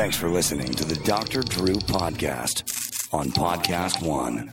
Thanks for listening to the Dr. Drew Podcast on Podcast One.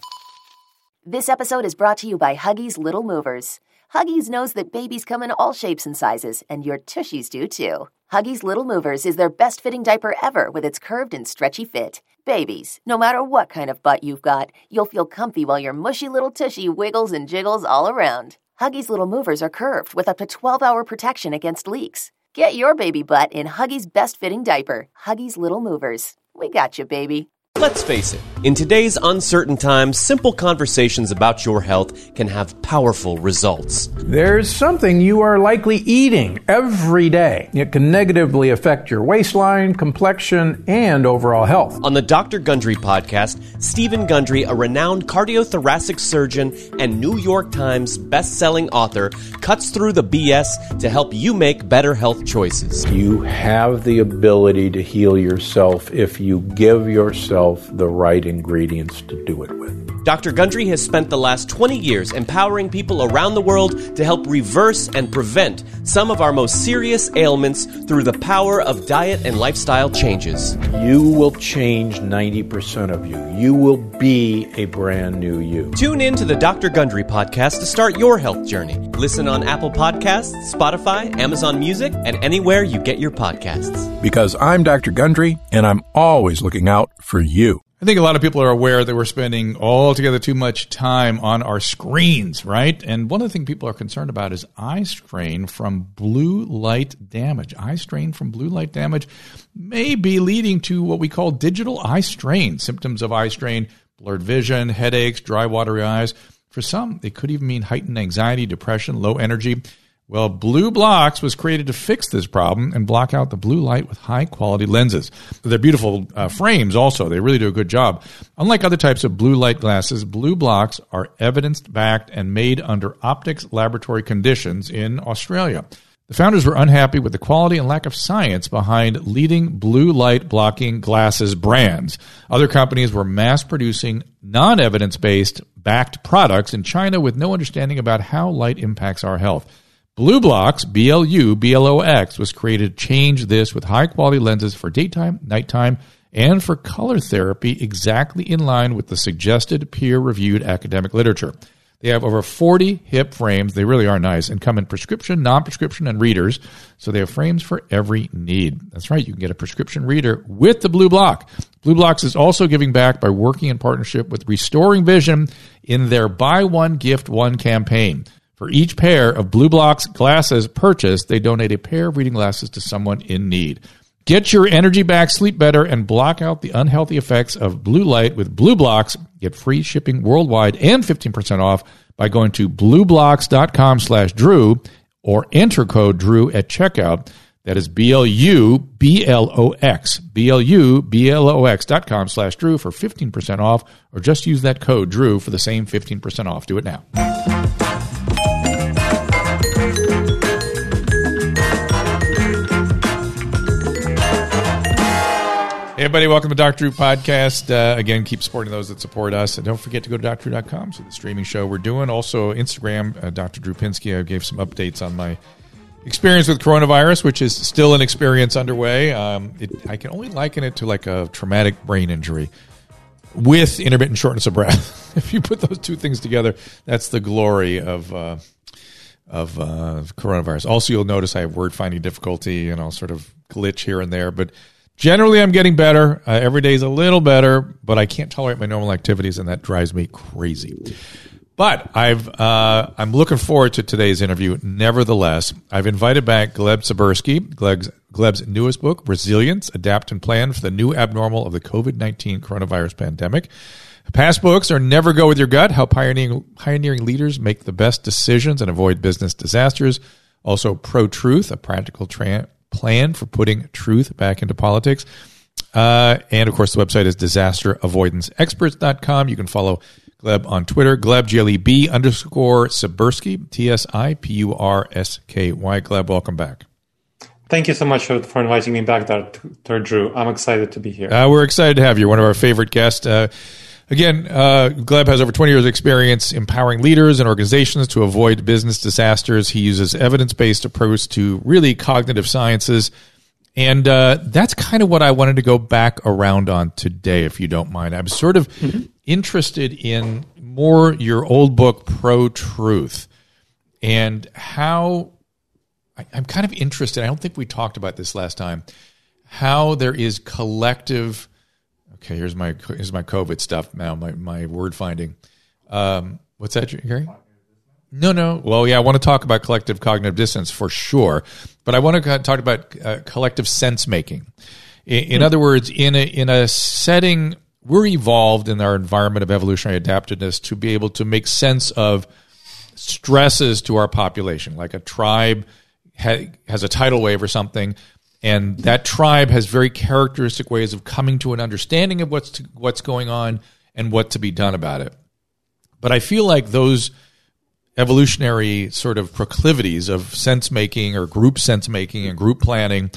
This episode is brought to you by Huggies Little Movers. Huggies knows that babies come in all shapes and sizes, and your tushies do too. Huggies Little Movers is their best fitting diaper ever with its curved and stretchy fit. Babies, no matter what kind of butt you've got, you'll feel comfy while your mushy little tushy wiggles and jiggles all around. Huggies Little Movers are curved with up to 12 hour protection against leaks. Get your baby butt in Huggies' best fitting diaper, Huggies Little Movers. We got you, baby. Let's face it, in today's uncertain times, simple conversations about your health can have powerful results. There's something you are likely eating every day. It can negatively affect your waistline, complexion, and overall health. On the Dr. Gundry podcast, Steven Gundry, a renowned cardiothoracic surgeon and New York Times best-selling author, cuts through the BS to help you make better health choices. You have the ability to heal yourself if you give yourself the right ingredients to do it with. Dr. Gundry has spent the last 20 years empowering people around the world to help reverse and prevent some of our most serious ailments through the power of diet and lifestyle changes. You will change 90% of you. You will be a brand new you. Tune in to the Dr. Gundry podcast to start your health journey. Listen on Apple Podcasts, Spotify, Amazon Music, and anywhere you get your podcasts. Because I'm Dr. Gundry, and I'm always looking out for you. I think a lot of people are aware that we're spending altogether too much time on our screens, right? And one of the things people are concerned about is eye strain from blue light damage. Eye strain from blue light damage may be leading to what we call digital eye strain. Symptoms of eye strain, blurred vision, headaches, dry, watery eyes. For some, it could even mean heightened anxiety, depression, low energy. Well, BLUblox was created to fix this problem and block out the blue light with high quality lenses. They're beautiful uh, frames also. They really do a good job. Unlike other types of blue light glasses, BLUblox are evidence backed and made under optics laboratory conditions in Australia. The founders were unhappy with the quality and lack of science behind leading blue light blocking glasses brands. Other companies were mass producing non evidence based backed products in China with no understanding about how light impacts our health. BLUblox, B L U B L O X, was created to change this with high quality lenses for daytime, nighttime, and for color therapy exactly in line with the suggested peer reviewed academic literature. They have over 40 hip frames. They really are nice and come in prescription, non prescription, and readers. So they have frames for every need. That's right. You can get a prescription reader with the Blue Block. BLUblox is also giving back by working in partnership with Restoring Vision in their Buy One, Gift One campaign. For each pair of BLUblox glasses purchased, they donate a pair of reading glasses to someone in need. Get your energy back, sleep better, and block out the unhealthy effects of blue light with BLUblox. Get free shipping worldwide and 15% off by going to blublox.com slash Drew or enter code Drew at checkout. That is B-L-U-B-L-O-X. B-L-U-B-L-O-X dot com slash Drew for 15% off or just use that code Drew for the same 15% off. Do it now. Everybody, welcome to Dr. Drew Podcast. Uh, again, keep supporting those that support us. And don't forget to go to drdrew.com, so the streaming show we're doing. Also, Instagram, uh, Dr. Drew Pinsky. I gave some updates on my experience with coronavirus, which is still an experience underway. Um, it, I can only liken it to like a traumatic brain injury with intermittent shortness of breath. if you put those two things together, that's the glory of. Uh, of uh, coronavirus. Also, you'll notice I have word finding difficulty and I'll sort of glitch here and there, but Generally, I'm getting better. Uh, every day is a little better, but I can't tolerate my normal activities, and that drives me crazy. But I've uh, I'm looking forward to today's interview. Nevertheless, I've invited back Gleb Tsipursky, Gleb's, Gleb's newest book, Resilience: Adapt and Plan for the New Abnormal of the COVID-19 Coronavirus Pandemic. Past books are Never Go with Your Gut: How Pioneering Pioneering Leaders Make the Best Decisions and Avoid Business Disasters. Also, Pro Truth: A Practical Tra- plan for putting truth back into politics. Uh, and of course, the website is disasteravoidanceexperts.com. You can follow Gleb on Twitter, Gleb, G-L-E-B underscore Tsipursky, T-S-I-P-U-R-S-K-Y. Gleb, welcome back. Thank you so much for, for inviting me back, Dr. Drew. I'm excited to be here. Uh, we're excited to have you. One of our favorite guests. Uh, Again, uh, Gleb has over 20 years of experience empowering leaders and organizations to avoid business disasters. He uses evidence based approach to really cognitive sciences And uh, that's kind of what I wanted to go back around on today, if you don't mind. I'm sort of interested in more your old book, Pro Truth, and how I, I'm kind of interested. I don't think we talked about this last time. How there is collective. Okay, here's my here's my COVID stuff now. My my word finding. Um, what's that, Gary? No, no. Well, yeah, I want to talk about collective cognitive dissonance for sure, but I want to talk about uh, collective sense making. In, in other words, in a in a setting, we're evolved in our environment of evolutionary adaptiveness to be able to make sense of stresses to our population, like a tribe ha- has a tidal wave or something, and that tribe has very characteristic ways of coming to an understanding of what's to, what's going on and what to be done about it. But I feel like those evolutionary sort of proclivities of sense making or group sense making and group planning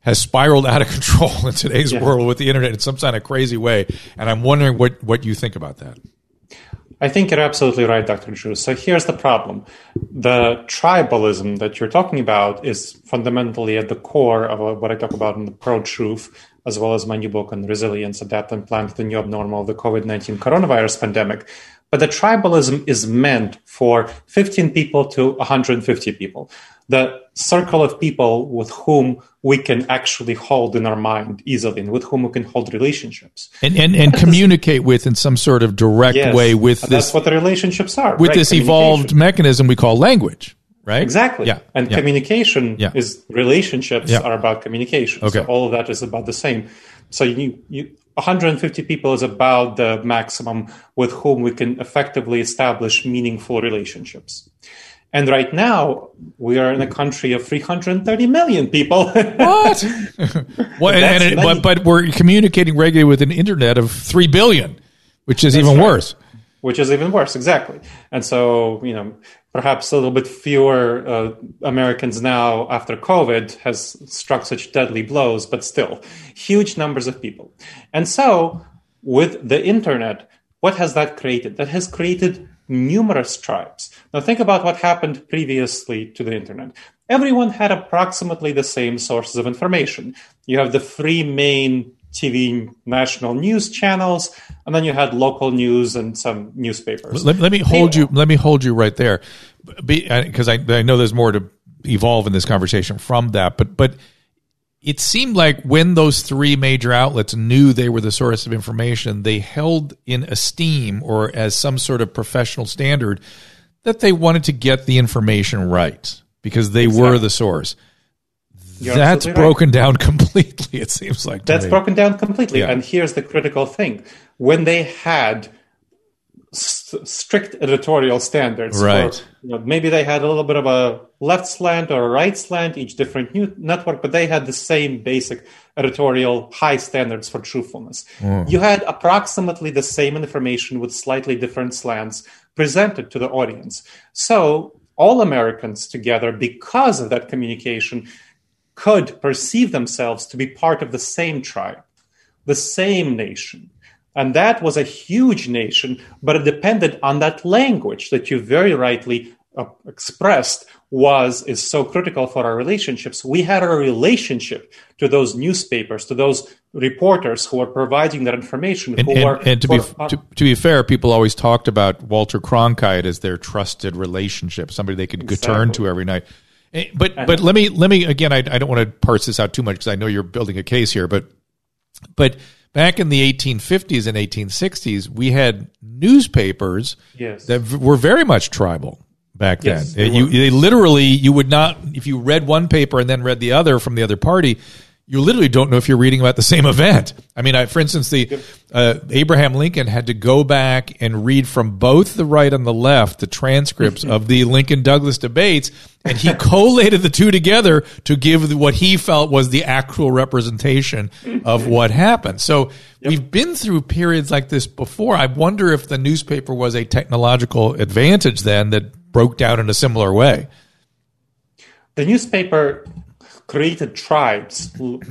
has spiraled out of control in today's Yeah. world with the internet in some kind of crazy way. And I'm wondering what, what you think about that. I think you're absolutely right, Dr. Drew. So here's the problem. The tribalism that you're talking about is fundamentally at the core of what I talk about in the Pro Truth, as well as my new book on resilience, adapt and plan to the new abnormal of the COVID 19 coronavirus pandemic. But the tribalism is meant for 15 people to 150 people. The circle of people with whom we can actually hold in our mind easily and with whom we can hold relationships. And, and, and communicate with in some sort of direct Yes. way with this that's what the relationships are. with right? this evolved mechanism we call language, right? Exactly. Yeah. And yeah. communication Yeah. is relationships Yeah. are about communication. Okay. So all of that is about the same. So you, you 150 people is about the maximum with whom we can effectively establish meaningful relationships. And right now, we are in a country of 330 million people. What? well, and, and it, but, but we're communicating regularly with an internet of 3 billion, which is even right. worse. which is even worse exactly and so you know perhaps a little bit fewer uh, americans now after covid has struck such deadly blows but still huge numbers of people and so with the internet what has that created that has created numerous tribes now think about what happened previously to the internet everyone had approximately the same sources of information you have the three main TV national news channels, and then you had local news and some newspapers. Let, let me hold you. Let me hold you right there, because I, I know there's more to evolve in this conversation from that. But but it seemed like when those three major outlets knew they were the source of information, they held in esteem or as some sort of professional standard that they wanted to get the information right because they were the source. You're That's absolutely right. broken down completely. It seems like That's me. broken down completely. Yeah. And here's the critical thing: when they had st- strict editorial standards, for- Right. you know, maybe they had a little bit of a left slant or a right slant, each different new network, but they had the same basic editorial high standards for truthfulness. Hmm. You had approximately the same information with slightly different slants presented to the audience. So all Americans together, because of that communication, could perceive themselves to be part of the same tribe, the same nation. And that was a huge nation, but it depended on that language that you very rightly uh, expressed was is so critical for our relationships. We had a relationship to those newspapers, to those reporters who were providing that information. And, who and, and to be to, to be fair, people always talked about Walter Cronkite as their trusted relationship, somebody they could turn to every night. Eh, But but let me let me again. I, I don't want to parse this out too much because I know you're building a case here. But but back in the 1850s and 1860s, we had newspapers Yes. that v- were very much tribal back then. Yes, they you, they literally you would not if you read one paper and then read the other from the other party. You literally don't know if you're reading about the same event. I mean, I, for instance, the uh, Abraham Lincoln had to go back and read from both the right and the left the transcripts of the Lincoln Douglas debates, and he collated the two together to give what he felt was the actual representation of what happened. So we've been through periods like this before. I wonder if the newspaper was a technological advantage then that broke down in a similar way. the newspaper created tribes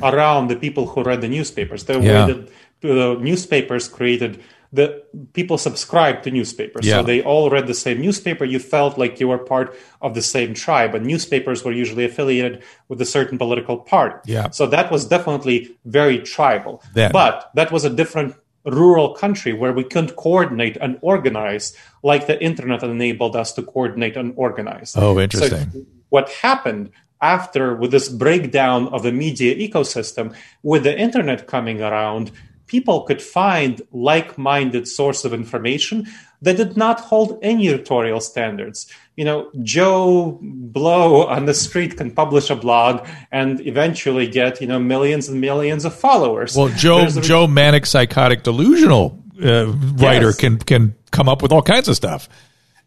around the people who read the newspapers. The Yeah. way that the newspapers created the people subscribed to newspapers. Yeah. So they all read the same newspaper. You felt like you were part of the same tribe. And newspapers were usually affiliated with a certain political party. Yeah. So that was definitely very tribal. Then. But that was a different rural country where we couldn't coordinate and organize like the internet enabled us to coordinate and organize. Oh, interesting. So what happened after with this breakdown of the media ecosystem with the internet coming around people could find like-minded source of information that did not hold any editorial standards you know joe blow on the street can publish a blog and eventually get you know millions and millions of followers Well, Joe a- Joe manic psychotic delusional uh, writer Yes. can can come up with all kinds of stuff.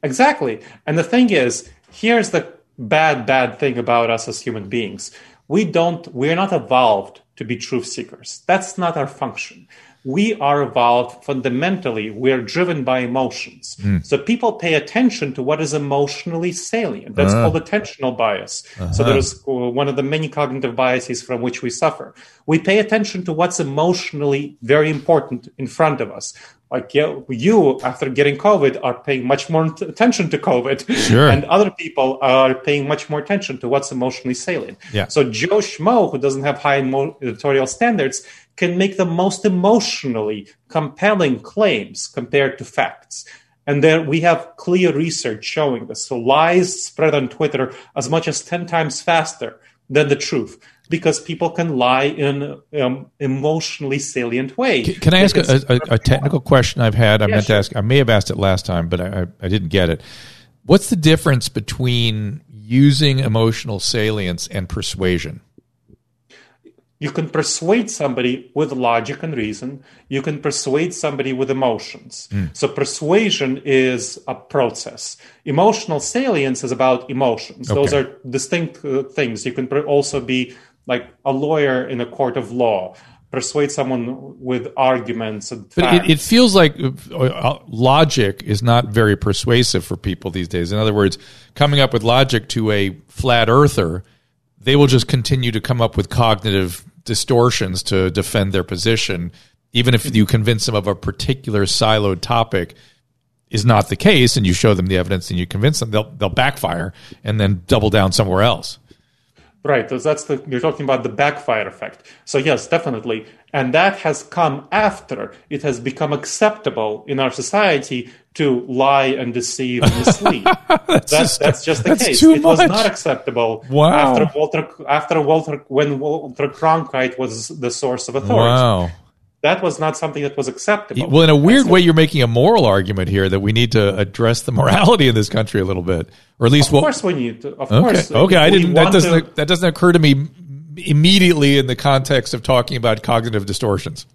Exactly. And the thing is, here's the bad, bad thing about us as human beings. We don't, we're not evolved to be truth seekers. That's not our function. We are evolved fundamentally. We're driven by emotions. Hmm. So people pay attention to what is emotionally salient. That's ah. called attentional bias. So uh-huh. there is uh, one of the many cognitive biases from which we suffer. We pay attention to what's emotionally very important in front of us. Like you, you after getting COVID, are paying much more t- attention to COVID, Sure. and other people are paying much more attention to what's emotionally salient. Yeah. So Joe Schmo, who doesn't have high editorial standards, can make the most emotionally compelling claims compared to facts. And there we have clear research showing this. So lies spread on Twitter as much as 10 times faster than the truth because people can lie in um, emotionally salient way. Can, can I ask a, a, a technical question I've had? I Yeah, meant to ask. I may have asked it last time, but I, I, didn't get it. What's the difference between using emotional salience and persuasion? You can persuade somebody with logic and reason. You can persuade somebody with emotions. Hmm. So persuasion is a process. Emotional salience is about emotions. Those are distinct uh, things. You can also be like a lawyer in a court of law, persuade someone with arguments and But facts. it, it feels like uh, uh, logic is not very persuasive for people these days. In other words, coming up with logic to a flat earther, they will just continue to come up with cognitive distortions to defend their position, even if you convince them of a particular siloed topic is not the case, and you show them the evidence and you convince them, they'll they'll backfire and then double down somewhere else. Right. So that's the you're talking about the backfire effect. So yes, definitely. And that has come after it has become acceptable in our society to lie and deceive and mislead. that's, just- that's just the that's case. it was not acceptable Wow. after Walter after Walter when Walter Cronkite was the source of authority. Wow. That was not something that was acceptable. Well, in a weird way, you're making a moral argument here that we need to address the morality in this country a little bit, or at least of course, we need to. Of Okay, course, okay. I didn't. That doesn't. to- That doesn't occur to me immediately in the context of talking about cognitive distortions.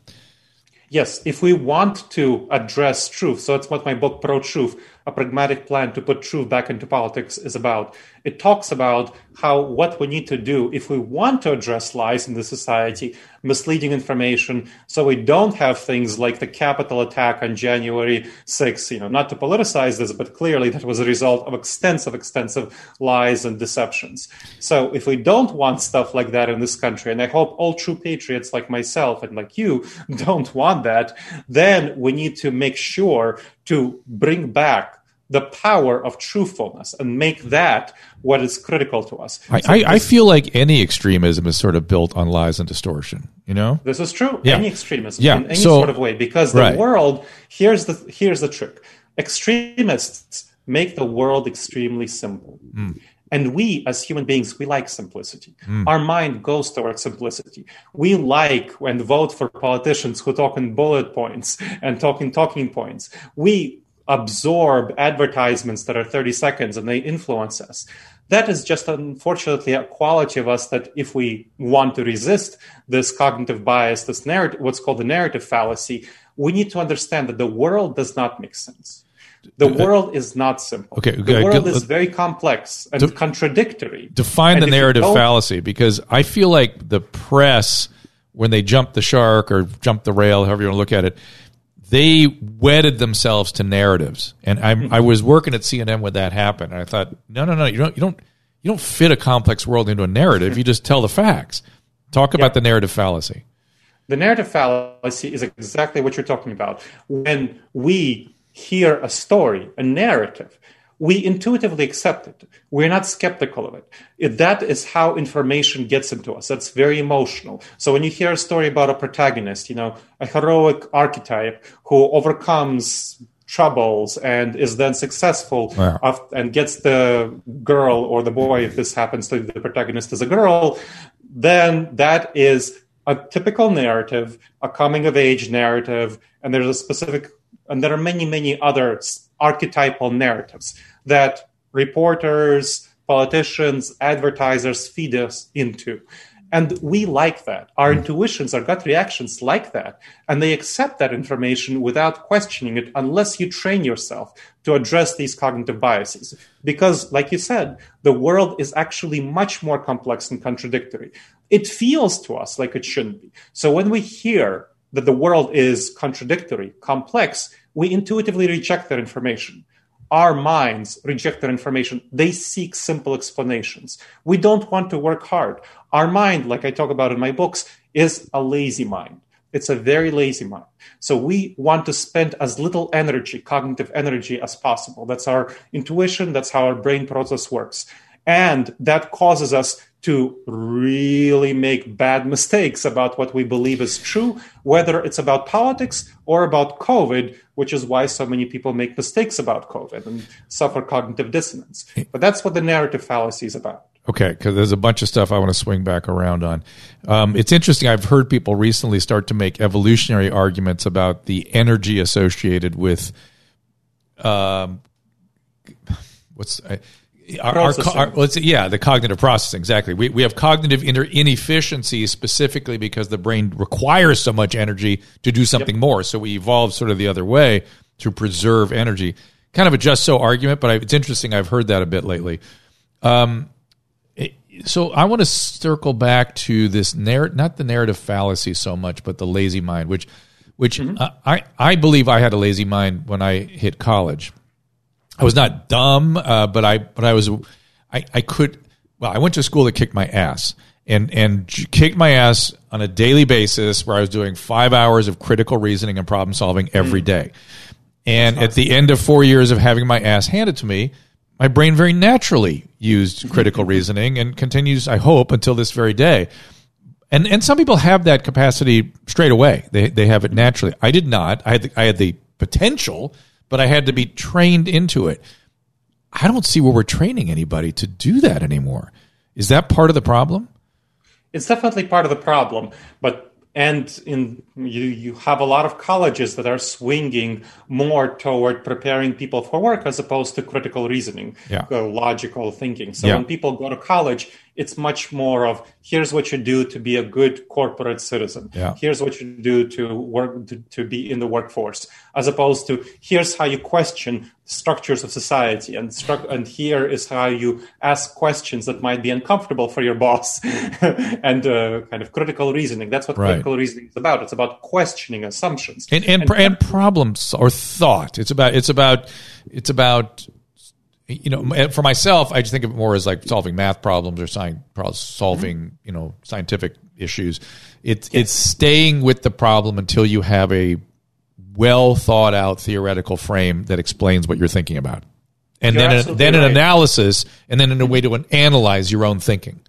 Yes, if we want to address truth, so that's what my book, Pro Truth, a pragmatic plan to put truth back into politics, is about. It talks about how what we need to do if we want to address lies in the society, misleading information, so we don't have things like the Capitol attack on January 6th. You know, not to politicize this, but clearly that was a result of extensive, extensive lies and deceptions. So if we don't want stuff like that in this country, and I hope all true patriots like myself and like you don't want that, then we need to make sure to bring back the power of truthfulness and make that what is critical to us. I, So I, I feel like any extremism is sort of built on lies and distortion. You know. This is true. Yeah. Any extremism Yeah. in any So- sort of way, because the Right. world here's the here's the trick. Extremists make the world extremely simple. Hmm. And we, as human beings, we like simplicity. Our mind goes towards simplicity. We like and vote for politicians who talk in bullet points and talk in talking points. We absorb advertisements that are 30 seconds and they influence us. That is just unfortunately a quality of us that if we want to resist this cognitive bias, this narrative, what's called the narrative fallacy, we need to understand that the world does not make sense. The world is not simple. Okay, the world is very complex and contradictory. define And the narrative fallacy because I feel like the press, when they jump the shark or jump the rail, however you want to look at it, they wedded themselves to narratives. And I, I was working at CNN when that happened. And I thought, no, no, no, you don't, you don't, you don't fit a complex world into a narrative. You just tell the facts. Talk about the narrative fallacy. The narrative fallacy is exactly what you're talking about. When we hear a story, a narrative, we intuitively accept it. We're not skeptical of it. it. That is how information gets into us. That's very emotional. So when you hear a story about a protagonist, you know, a heroic archetype who overcomes troubles and is then successful Wow. of, and gets the girl or the boy, if this happens to the protagonist is a girl, then that is a typical narrative, a coming of age narrative, and there's a specific, and there are many, many other archetypal narratives that reporters, politicians, advertisers feed us into. And we like that. Our intuitions, our gut reactions like that. And they accept that information without questioning it unless you train yourself to address these cognitive biases. Because, like you said, the world is actually much more complex and contradictory. It feels to us like it shouldn't be. So when we hear that the world is contradictory, complex, we intuitively reject that information our minds reject that information. They seek simple explanations. We don't want to work hard. Our mind, like I talk about in my books, is a lazy mind. It's a very lazy mind. So we want to spend as little energy, cognitive energy, as possible. That's our intuition. That's how our brain process works. And that causes us to really make bad mistakes about what we believe is true, whether it's about politics or about COVID, which is why so many people make mistakes about COVID and suffer cognitive dissonance. But that's what the narrative fallacy is about. Okay, because there's a bunch of stuff I want to swing back around on. Um, it's interesting. I've heard people recently start to make evolutionary arguments about the energy associated with um, what's uh, our, our, our let's yeah the cognitive processing exactly. We we have cognitive inefficiency specifically because the brain requires so much energy to do something more. So we evolved sort of the other way to preserve energy. Kind of a just so argument, but I, it's interesting. I've heard that a bit lately so I want to circle back to this narrative, not the narrative fallacy so much, but the lazy mind, which, which uh, I I believe I had a lazy mind when I hit college. I was not dumb, uh, but I but I was I I could well I went to school that kicked my ass and and kicked my ass on a daily basis where I was doing five hours of critical reasoning and problem solving every day. And at the end of four years of having my ass handed to me, my brain very naturally used critical reasoning and continues, I hope, until this very day. And and some people have that capacity straight away. They they have it naturally. I did not. I had the, I had the potential, but I had to be trained into it. I don't see where we're training anybody to do that anymore. Is that part of the problem? It's definitely part of the problem, but and in you you have a lot of colleges that are swinging more toward preparing people for work as opposed to critical reasoning, Yeah. uh, logical thinking. So Yeah. when people go to college, it's much more of here's what you do to be a good corporate citizen. Yeah. Here's what you do to work to, to be in the workforce, as opposed to here's how you question structures of society, and stru- and here is how you ask questions that might be uncomfortable for your boss, and uh, kind of critical reasoning. That's what Right. critical reasoning is about. It's about questioning assumptions. and and and, problems or thought. It's about it's about it's about you know for myself. I just think of it more as like solving math problems or solving mm-hmm. you know scientific issues. It's it's staying with the problem until you have a well thought out theoretical frame that explains what you're thinking about, and You're then a, then an analysis, and then in a way to analyze your own thinking.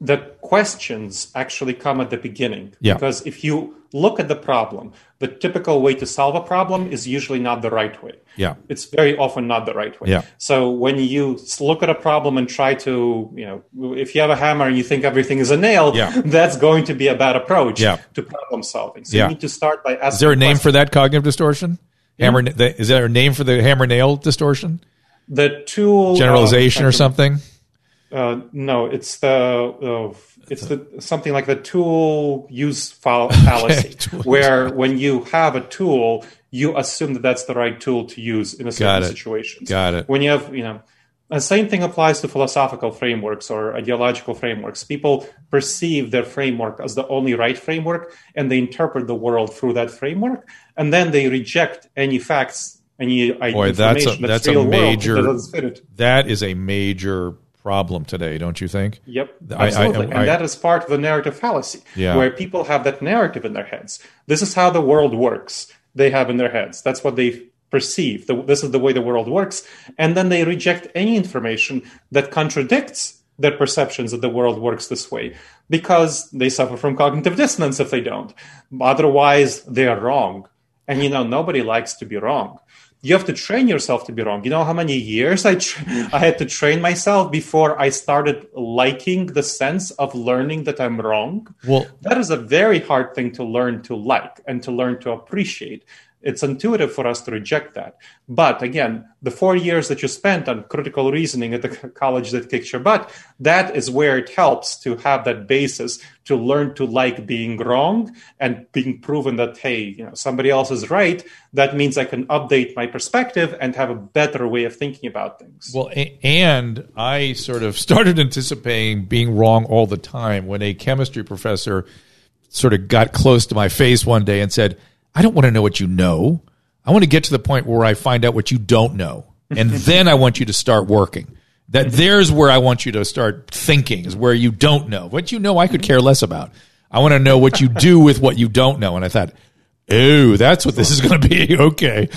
the questions actually come at the beginning. Yeah. Because if you look at the problem, the typical way to solve a problem is usually not the right way. Yeah. It's very often not the right way. Yeah. So when you look at a problem and try to, you know, if you have a hammer and you think everything is a nail, Yeah. that's going to be a bad approach Yeah. to problem solving. So Yeah. you need to start by asking Is there a name questions. for that cognitive distortion? Hammer. the- Is there a name for the hammer nail distortion? the tool Generalization uh, or something? Uh, no, it's the uh, it's the something like the tool use fallacy, tool where when you have a tool, you assume that that's the right tool to use in a certain situation. Got it. When you have, you know, the same thing applies to philosophical frameworks or ideological frameworks. People perceive their framework as the only right framework, and they interpret the world through that framework, and then they reject any facts, any Boy, that's a information that's a real world that major doesn't fit it. that is a major problem today, don't you think? Yep, I- I- absolutely. I- and that is part of the narrative fallacy, Yeah. where people have that narrative in their heads. This is how the world works. They have in their heads. That's what they perceive. The, this is the way the world works. And then they reject any information that contradicts their perceptions that the world works this way because they suffer from cognitive dissonance if they don't. Otherwise, they are wrong. And you know, nobody likes to be wrong. You have to train yourself to be wrong. You know how many years I tra- I had to train myself before I started liking the sense of learning that I'm wrong. Well- that is a very hard thing to learn to like and to learn to appreciate. It's intuitive for us to reject that. But again, the four years that you spent on critical reasoning at the college that kicked your butt, that is where it helps to have that basis to learn to like being wrong and being proven that, hey, you know, somebody else is right. That means I can update my perspective and have a better way of thinking about things. Well, and I sort of started anticipating being wrong all the time when a chemistry professor sort of got close to my face one day and said, I don't want to know what you know. I want to get to the point where I find out what you don't know. And then I want you to start working. That there's where I want you to start thinking is where you don't know. What you know, I could care less about. I want to know what you do with what you don't know. And I thought, oh, that's what this is going to be. Okay.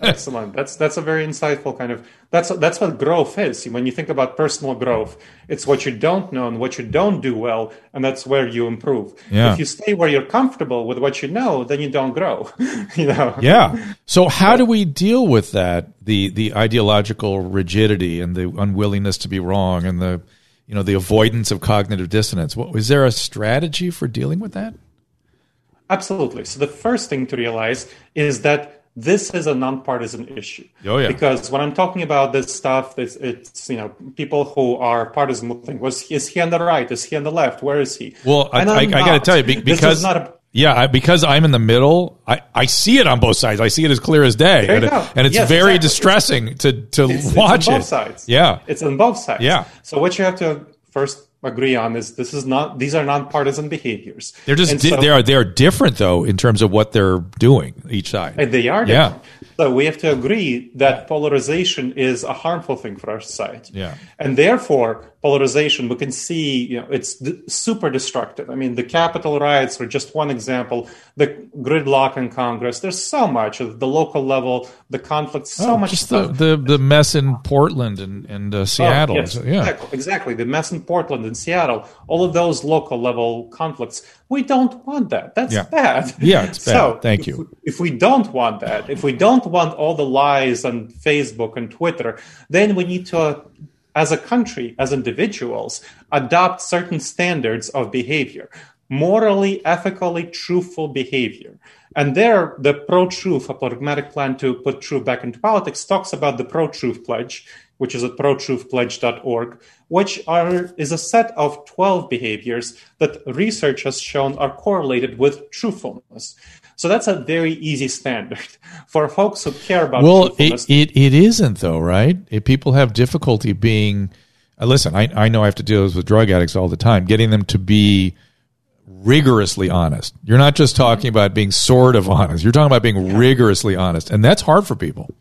Excellent. That's that's a very insightful kind of that's that's what growth is. When you think about personal growth, it's what you don't know and what you don't do well, and that's where you improve. Yeah. If you stay where you're comfortable with what you know, then you don't grow. you know. Yeah. So how do we deal with that? The the ideological rigidity and the unwillingness to be wrong and the you know the avoidance of cognitive dissonance. What, is there a strategy for dealing with that? Absolutely. So the first thing to realize is that this is a nonpartisan issue. Oh, yeah. Because when I'm talking about this stuff, it's, it's you know people who are partisan will think, was is he on the right? Is he on the left? Where is he? Well, I, And I, I got to tell you be- because a yeah, I, because I'm in the middle. I, I see it on both sides. I see it as clear as day, There you and, it- and it's Yes, very exactly. distressing to to it's, it's watch on both it. sides. Yeah. it's on both sides. Yeah. So what you have to first agree on is this is not these are nonpartisan behaviors. They're just di- so- they are they are different though in terms of what they're doing each side. They are Yeah. So we have to agree that polarization is a harmful thing for our society. Yeah. And therefore, polarization, we can see, you know, it's d- super destructive. I mean, the Capitol riots are just one example. The gridlock in Congress, there's so much at the local level, the conflict, so Oh, much just the, the the mess in Portland and and uh, Seattle. Oh, yes, yeah. exactly, exactly. The mess in Portland and Seattle, all of those local level conflicts. We don't want that. That's Yeah. bad. Yeah, it's bad. So Thank if you. If we don't want that, if we don't want all the lies on Facebook and Twitter, then we need to, as a country, as individuals, adopt certain standards of behavior, morally, ethically, truthful behavior. And there, the pro-truth, a pragmatic plan to put truth back into politics, talks about the pro-truth pledge, which is at protruthpledge.org, which are is a set of 12 behaviors that research has shown are correlated with truthfulness. So that's a very easy standard for folks who care about Well, it, it, it isn't though, right? If people have difficulty being. Uh, listen, I, I know I have to deal with drug addicts all the time, getting them to be rigorously honest. You're not just talking about being sort of honest. You're talking about being rigorously honest, and that's hard for people.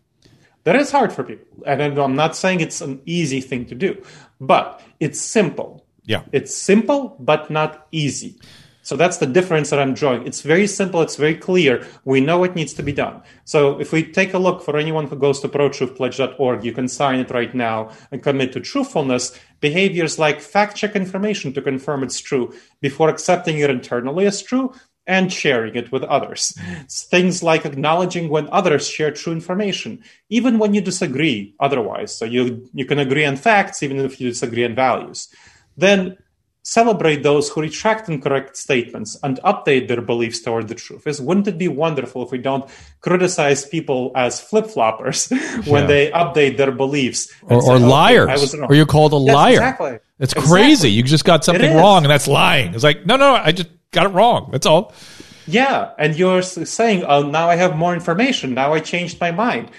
That is hard for people. And I'm not saying it's an easy thing to do, but it's simple. Yeah. It's simple, but not easy. So that's the difference that I'm drawing. It's very simple. It's very clear. We know it needs to be done. So if we take a look for anyone who goes to protruthpledge.org, you can sign it right now and commit to truthfulness. Behaviors like fact check information to confirm it's true before accepting it internally as true and sharing it with others. Things like acknowledging when others share true information, even when you disagree otherwise. So you, you can agree on facts, even if you disagree on values. Then celebrate those who retract incorrect statements and update their beliefs toward the truth. Is wouldn't it be wonderful if we don't criticize people as flip floppers when Yeah. they update their beliefs Or, say, or "Okay, liars. I was wrong." or you're called a Yes, liar. Exactly. It's Exactly. crazy. You just got something wrong, and that's lying. It's like, no, no, I just got it wrong. That's all. Yeah, and you're saying, "Oh, now I have more information. Now I changed my mind."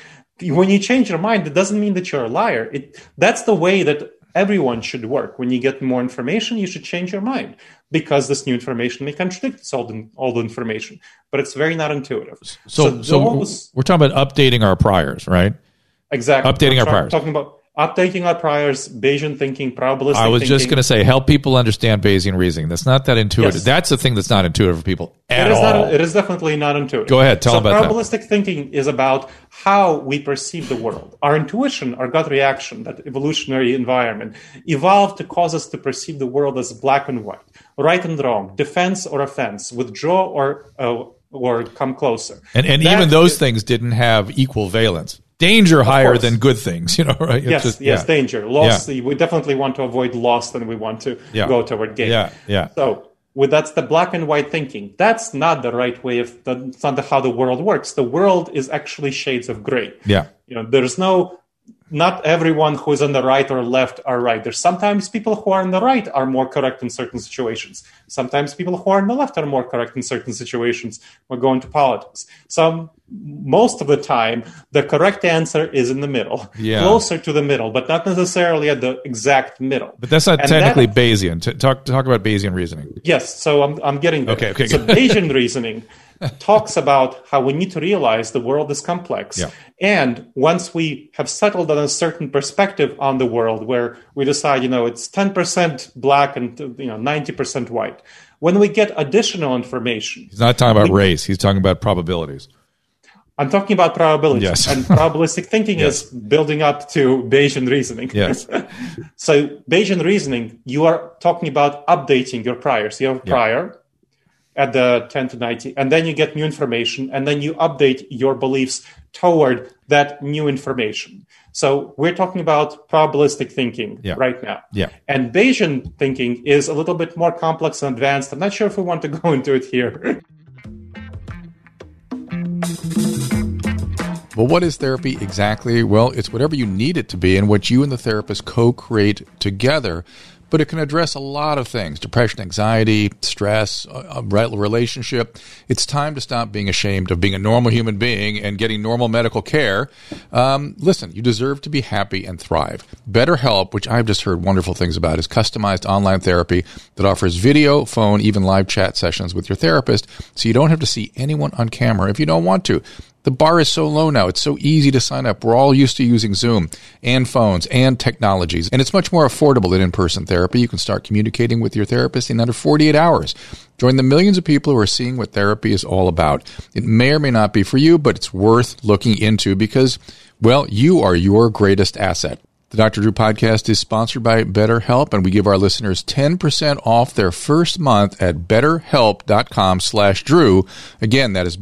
When you change your mind, it doesn't mean that you're a liar. It that's the way that everyone should work. When you get more information, you should change your mind because this new information may contradict this old, old information. But it's very not intuitive. So, so, those- we're talking about updating our priors, right? exactly updating our priors. Talking about updating our priors, Bayesian thinking, probabilistic I was just going to say, help people understand Bayesian reasoning. That's not that intuitive. Yes. That's the thing that's not intuitive for people at It is, all. not, it is definitely not intuitive. Go ahead, tell so them about that. probabilistic thinking is about how we perceive the world. Our intuition, our gut reaction, that evolutionary environment, evolved to cause us to perceive the world as black and white, right and wrong, defense or offense, withdraw or uh, or come closer. and and That even those is- things didn't have equal valence. Danger higher course. than good things, you know, right? It's Yes, just- yes, yeah. danger, loss. We definitely want to avoid loss and we want to Yeah. go toward gain. Yeah, yeah. So, with that's the black and white thinking. That's not the right way of. That's not the, how the world works. The world is actually shades of gray. Yeah. You know, there's no. Not everyone who is on the right or left are right. There's sometimes people who are on the right are more correct in certain situations. Sometimes people who are on the left are more correct in certain situations. We're going to politics. Some, most of the time, the correct answer is in the middle, Yeah. closer to the middle, but not necessarily at the exact middle. But that's not And technically that- Bayesian. T- talk talk about Bayesian reasoning. Yes, so I'm, I'm getting there. Okay, okay, So. Bayesian reasoning talks about how we need to realize the world is complex. Yeah. And once we have settled on a certain perspective on the world where we decide, you know, it's 10% black and, you know, 90% white, when we get additional information, He's not talking about race. He's talking about probabilities. I'm talking about probabilities. Yes. And probabilistic thinking is building up to Bayesian reasoning. Yes. So Bayesian reasoning, you are talking about updating your priors. You have a prior at the 10 to 90, and then you get new information, and then you update your beliefs toward that new information. So we're talking about probabilistic thinking Yeah. right now. Yeah. And Bayesian thinking is a little bit more complex and advanced. I'm not sure if we want to go into it here. Well, what is therapy exactly? Well, it's whatever you need it to be and what you and the therapist co create together. But it can address a lot of things depression, anxiety, stress, a, right relationship. It's time to stop being ashamed of being a normal human being and getting normal medical care. Um, listen, you deserve to be happy and thrive. BetterHelp, which I've just heard wonderful things about, is customized online therapy that offers video, phone, even live chat sessions with your therapist so you don't have to see anyone on camera if you don't want to. The bar is so low now. It's so easy to sign up. We're all used to using Zoom and phones and technologies, and it's much more affordable than in person therapy. You can start communicating with your therapist in under 48 hours. Join the millions of people who are seeing what therapy is all about. It may or may not be for you, but it's worth looking into because, well, you are your greatest asset. The Dr. Drew podcast is sponsored by BetterHelp, and we give our listeners 10% off their first month at betterhelp.com slash Drew. Again, that is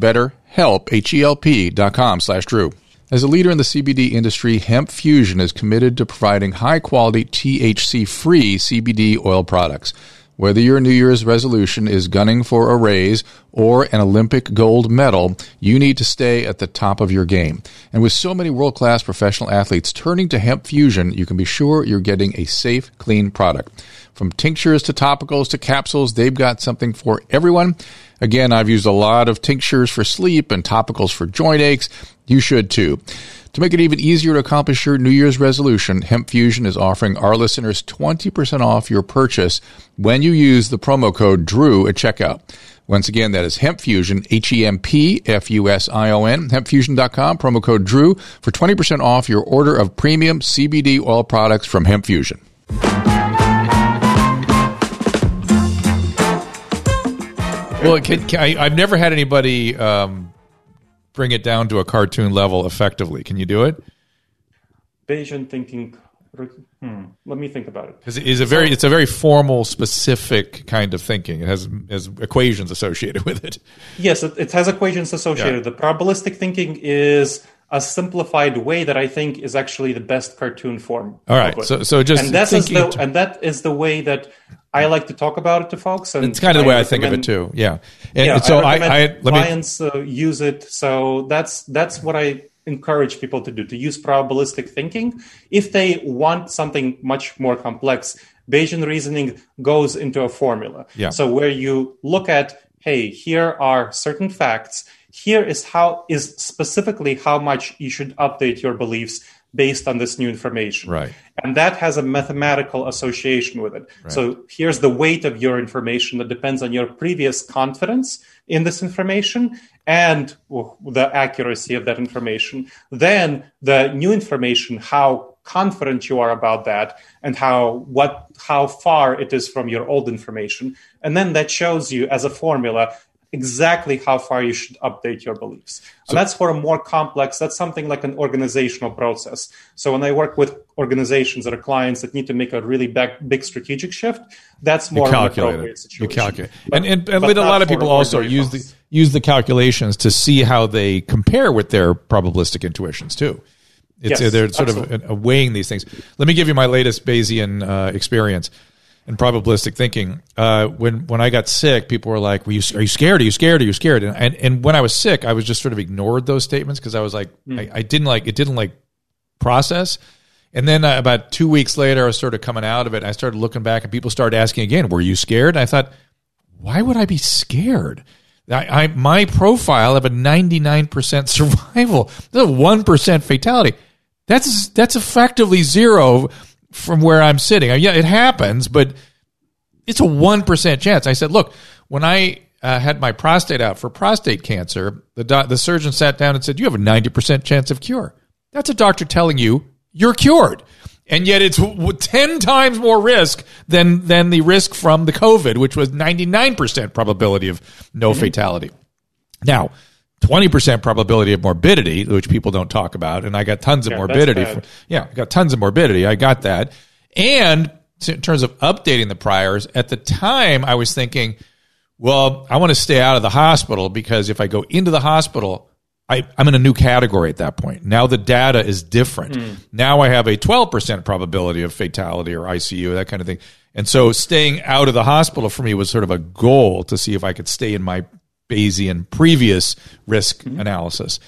betterhelp, H-E-L-P dot com slash Drew. As a leader in the CBD industry, Hemp Fusion is committed to providing high quality THC free CBD oil products. Whether your New Year's resolution is gunning for a raise or an Olympic gold medal, you need to stay at the top of your game. And with so many world class professional athletes turning to Hemp Fusion, you can be sure you're getting a safe, clean product. From tinctures to topicals to capsules, they've got something for everyone. Again, I've used a lot of tinctures for sleep and topicals for joint aches. You should too. To make it even easier to accomplish your New Year's resolution, Hemp Fusion is offering our listeners 20% off your purchase when you use the promo code DREW at checkout. Once again, that is Hemp Fusion, H-E-M-P-F-U-S-I-O-N, hempfusion.com, promo code DREW for 20% off your order of premium CBD oil products from Hemp Fusion. Well, can, can I, I've never had anybody um, bring it down to a cartoon level effectively. Can you do it? Bayesian thinking. Hmm, let me think about it. Because it is a very, it's a very formal, specific kind of thinking. It has has equations associated with it. Yes, it, it has equations associated. Yeah. The probabilistic thinking is a simplified way that I think is actually the best cartoon form. All right, so- so just and that is the and that is the way that I like to talk about it to folks. And It's kind of the way I think of it too. Yeah, and, Yeah, and so I, recommend I, let me. clients uh, use it. So that's that's what I encourage people to do to use probabilistic thinking. If they want something much more complex, Bayesian reasoning goes into a formula. Yeah. So where you look at, hey, here are certain facts. Here is how is specifically how much you should update your beliefs based on this new information. Right. And that has a mathematical association with it. So here's the weight of your information that depends on your previous confidence in this information and the accuracy of that information. Then the new information, how confident you are about that and how what how far it is from your old information and then that shows you as a formula exactly how far you should update your beliefs. and that's for a more complex, that's something like an organizational process. So when I work with organizations that are clients that need to make a really big, big strategic shift, that's more you of an appropriate it. situation. You calculate, But- and and, and a lot of people also use the use the calculations to see how they compare with their probabilistic intuitions too. It's Yes, they're sort absolutely. of weighing these things. Let me give you my latest Bayesian uh, experience and probabilistic thinking. Uh, when when I got sick, people were like, "Were you are you scared? Are you scared? Are you scared?" And and, and when I was sick, I was just sort of ignored those statements because I was like, Hmm. I, I didn't like it. Didn't like process. And then uh, about two weeks later, I was sort of coming out of it. And I started looking back, and people started asking again, "Were you scared?" And I thought, why would I be scared? I, I my profile of a ninety nine percent survival, the one percent fatality. That's that's effectively zero from where I'm sitting. Uh, Yeah, it happens, but it's a one percent chance. I said, look, when I uh, had my prostate out for prostate cancer, the doc, the surgeon sat down and said, you have a ninety percent chance of cure. That's a doctor telling you you're cured. And yet it's 10 times more risk than, than the risk from the COVID, which was 99% probability of no fatality. Now, 20% probability of morbidity, which people don't talk about. And I got tons of Yeah, morbidity. For, yeah, I got tons of morbidity. I got that. And in terms of updating the priors, at the time I was thinking, well, I want to stay out of the hospital because if I go into the hospital, I, I'm in a new category at that point. Now the data is different. Hmm. Now I have a 12% probability of fatality or ICU, that kind of thing. And so staying out of the hospital for me was sort of a goal to see if I could stay in my Bayesian previous risk analysis,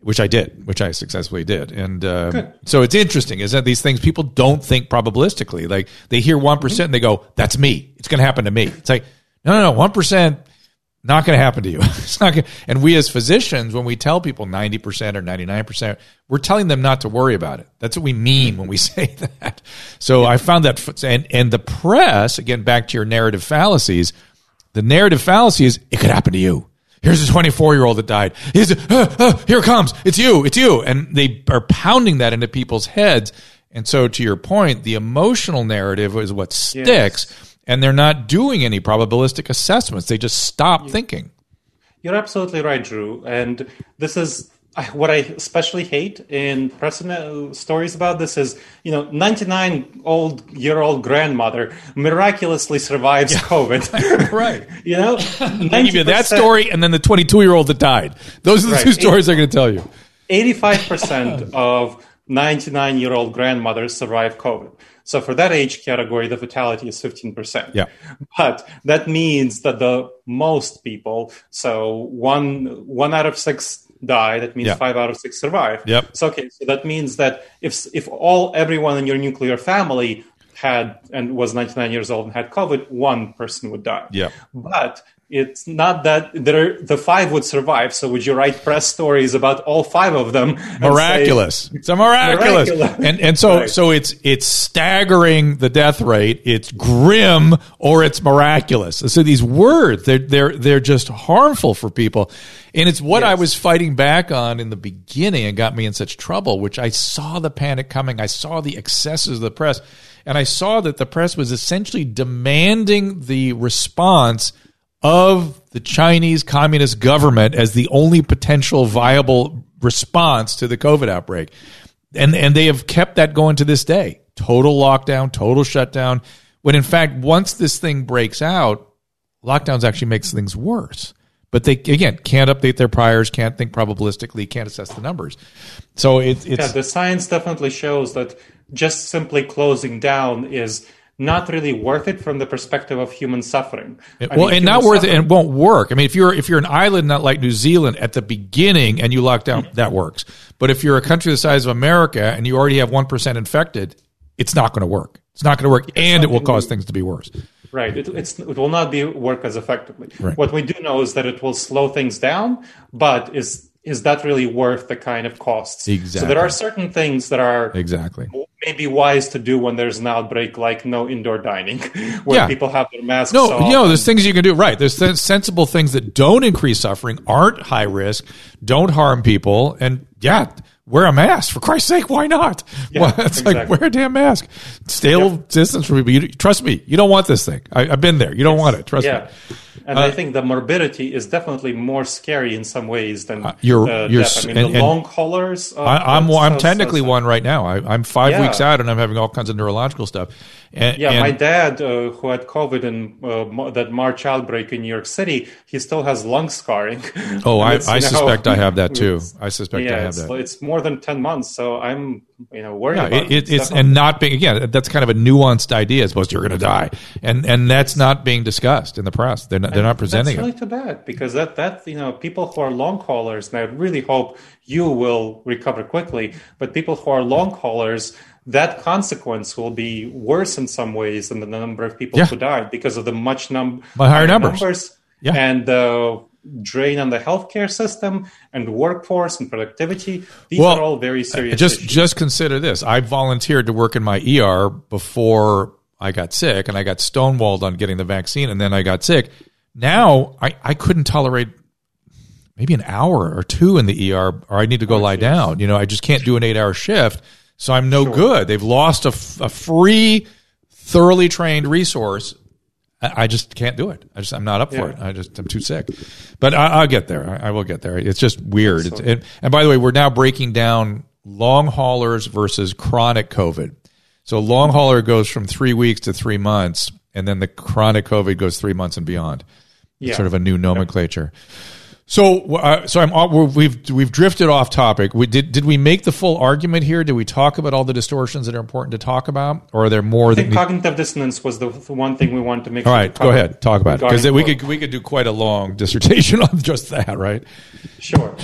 which I did, which I successfully did. And uh, so it's interesting, is that these things people don't think probabilistically. Like they hear 1% and they go, that's me. It's going to happen to me. It's like, no, no, no, 1% not going to happen to you. it's not going and we as physicians, when we tell people 90% or 99%, we're telling them not to worry about it. That's what we mean when we say that. So I found that, and, and the press, again, back to your narrative fallacies, the narrative fallacy is it could happen to you. Here's a 24 year old that died. Here's a, uh, uh, here it comes. It's you. It's you. And they are pounding that into people's heads. And so, to your point, the emotional narrative is what sticks. And they're not doing any probabilistic assessments. They just stop thinking. You're absolutely right, Drew. And this is what I especially hate in precedent stories about this is, you know, 99 old year old grandmother miraculously survives COVID. Right. you know, They give you that story and then the 22 year old that died. Those are the Right. two stories they're going to tell you. 85% of 99 year old grandmothers survive COVID. So for that age category, the fatality is 15%. Yeah. But that means that the most people, so one, one out of six die. That means Yeah. five out of six survive. Yep. So, okay. So that means that if, if all, everyone in your nuclear family had and was 99 years old and had COVID, one person would die. Yeah. But it's not that there the five would survive. So would you write press stories about all five of them? and say- miraculous. It's a miraculous. Miraculous. And and so Right. so it's it's staggering the death rate. It's grim or it's miraculous. So these words they're they're they're just harmful for people. And it's what I was fighting back on in the beginning and got me in such trouble, which I saw the panic coming. I saw the excesses of the press. And I saw that the press was essentially demanding the response of the Chinese Communist government as the only potential viable response to the COVID outbreak. And, and they have kept that going to this day. Total lockdown, total shutdown. When in fact, once this thing breaks out, lockdowns actually makes things worse. But they, again, can't update their priors, can't think probabilistically, can't assess the numbers. So it, Yeah, the science definitely shows that just simply closing down is not really worth it from the perspective of human suffering. I well, mean, and not worth it, suffering- and won't work. I mean, if you're if you're an island not like New Zealand at the beginning and you lock down, mm. that works. But if you're a country the size of America and you already have one percent infected, it's not going to work. It's not going to work, and it will cause things to be worse. Right. It, it's, it will not be work as effectively. Right. What we do know is that it will slow things down, but is is that really worth the kind of costs? Exactly. So there are certain things that are Exactly. maybe wise to do when there's an outbreak, like no indoor dining, where Yeah. people have their masks No, off. you know, there's things you can do. Right. There's sen- sensible things that don't increase suffering, aren't high risk, don't harm people. And yeah, wear a mask. For Christ's sake, why not? Yeah, well, it's like, wear a damn mask. Stay a little distance from people. You, trust me, you don't want this thing. I, I've been there. You don't want it. Trust yeah. me. And Uh, I think the morbidity is definitely more scary in some ways than you're- the you're death. s- I mean, and- the long haulers. uh, I, I'm I'm technically one right now. I, I'm five Yeah. weeks out and I'm having all kinds of neurological stuff. And, Yeah, and- my dad, uh, who had COVID in uh, that March outbreak in New York City, he still has lung scarring. oh, I, I know, suspect I have that too. I suspect yeah, I have it's, that. it's more than ten months, so I'm you know worried Yeah, about it, it, it's and not being again. That's kind of a nuanced idea. As opposed to you're going to die, and and that's not being discussed in the press. They're not, they're not presenting That's really it. too bad because that that you know people who are long haulers, and I really hope you will recover quickly. But people who are long haulers, that consequence will be worse in some ways than the number of people Yeah. who died because of the much num By higher numbers. Yeah. and the drain on the healthcare system and workforce and productivity. These Well, are all very serious. Just issues. just consider this. I volunteered to work in my ER before I got sick, and I got stonewalled on getting the vaccine, and then I got sick. Now I, I couldn't tolerate maybe an hour or two in the ER, or I need to go lie down. You know, I just can't do an eight hour shift, so I'm no good. They've lost a, f- a free, thoroughly trained resource. I I just can't do it. I just I'm not up for it. I just I'm too sick. But I, I'll get there. I, I will get there. It's just weird. It's, it, and by the way, we're now breaking down long haulers versus chronic COVID. So long hauler goes from three weeks to three months, and then the chronic COVID goes three months and beyond. Yeah. sort of a new nomenclature. So, uh, so I'm we're- we've we've drifted off topic. We did did we make the full argument here? Did we talk about all the distortions that are important to talk about, or are there more I that? think need- cognitive dissonance was the, the one thing we wanted to make. all sure right, go ahead, talk about it because we could we could do quite a long dissertation on just that, right? Sure.